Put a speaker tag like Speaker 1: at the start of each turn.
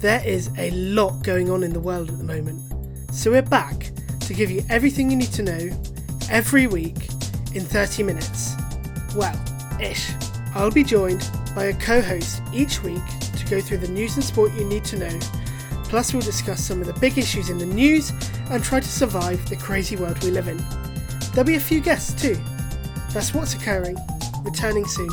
Speaker 1: There is a lot going on in the world at the moment, so we're back to give you everything you need to know every week in 30 minutes. Well, ish. I'll be joined by a co host each week to go through the news and sport you need to know. Plus, we'll discuss some of the big issues in the news and try to survive the crazy world we live in. There'll be a few guests too. That's what's occurring, returning soon.